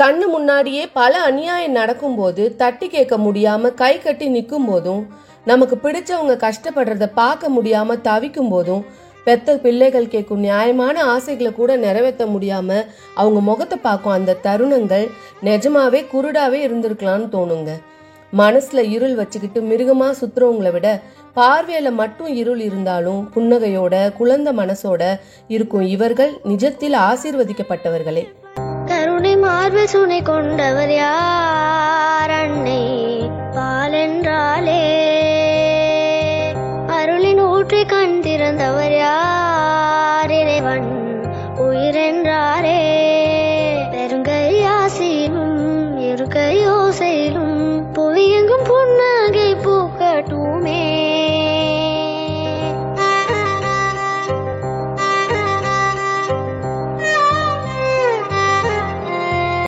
கண்ணு முன்னாடியே பல அநியாயம் நடக்கும்போது தட்டி கேட்க முடியாம கை கட்டி நிற்கும் போதும் நமக்கு பிடிச்சவங்க கஷ்டப்படுறத பார்க்க முடியாம தவிக்கும் போதும் பெத்த பிள்ளைகள் கேட்கும் நியாயமான ஆசைகளை கூட நிறைவேற்ற முடியாம அவங்க முகத்தை பார்க்கும் அந்த தருணங்கள் நிஜமாவே குருடாவே இருந்திருக்கலாம்னு தோணுங்க. மனசுல இருள் வச்சுக்கிட்டு மிருகமா சுத்துறவங்களை விட பார்வையில மட்டும் இருள் இருந்தாலும் புன்னகையோட குழந்த மனசோட இருக்கும் இவர்கள் நிஜத்தில் ஆசீர்வதிக்கப்பட்டவர்களே. மார்பில் சுனை கொண்டவர் யார்? அன்னை பாலென்றாலே. அருளின் ஊற்றி கண் திறந்தவர் யார்? இறைவன் உயிரென்றாரே. பெருங்கை ஆசையிலும் இருக்கை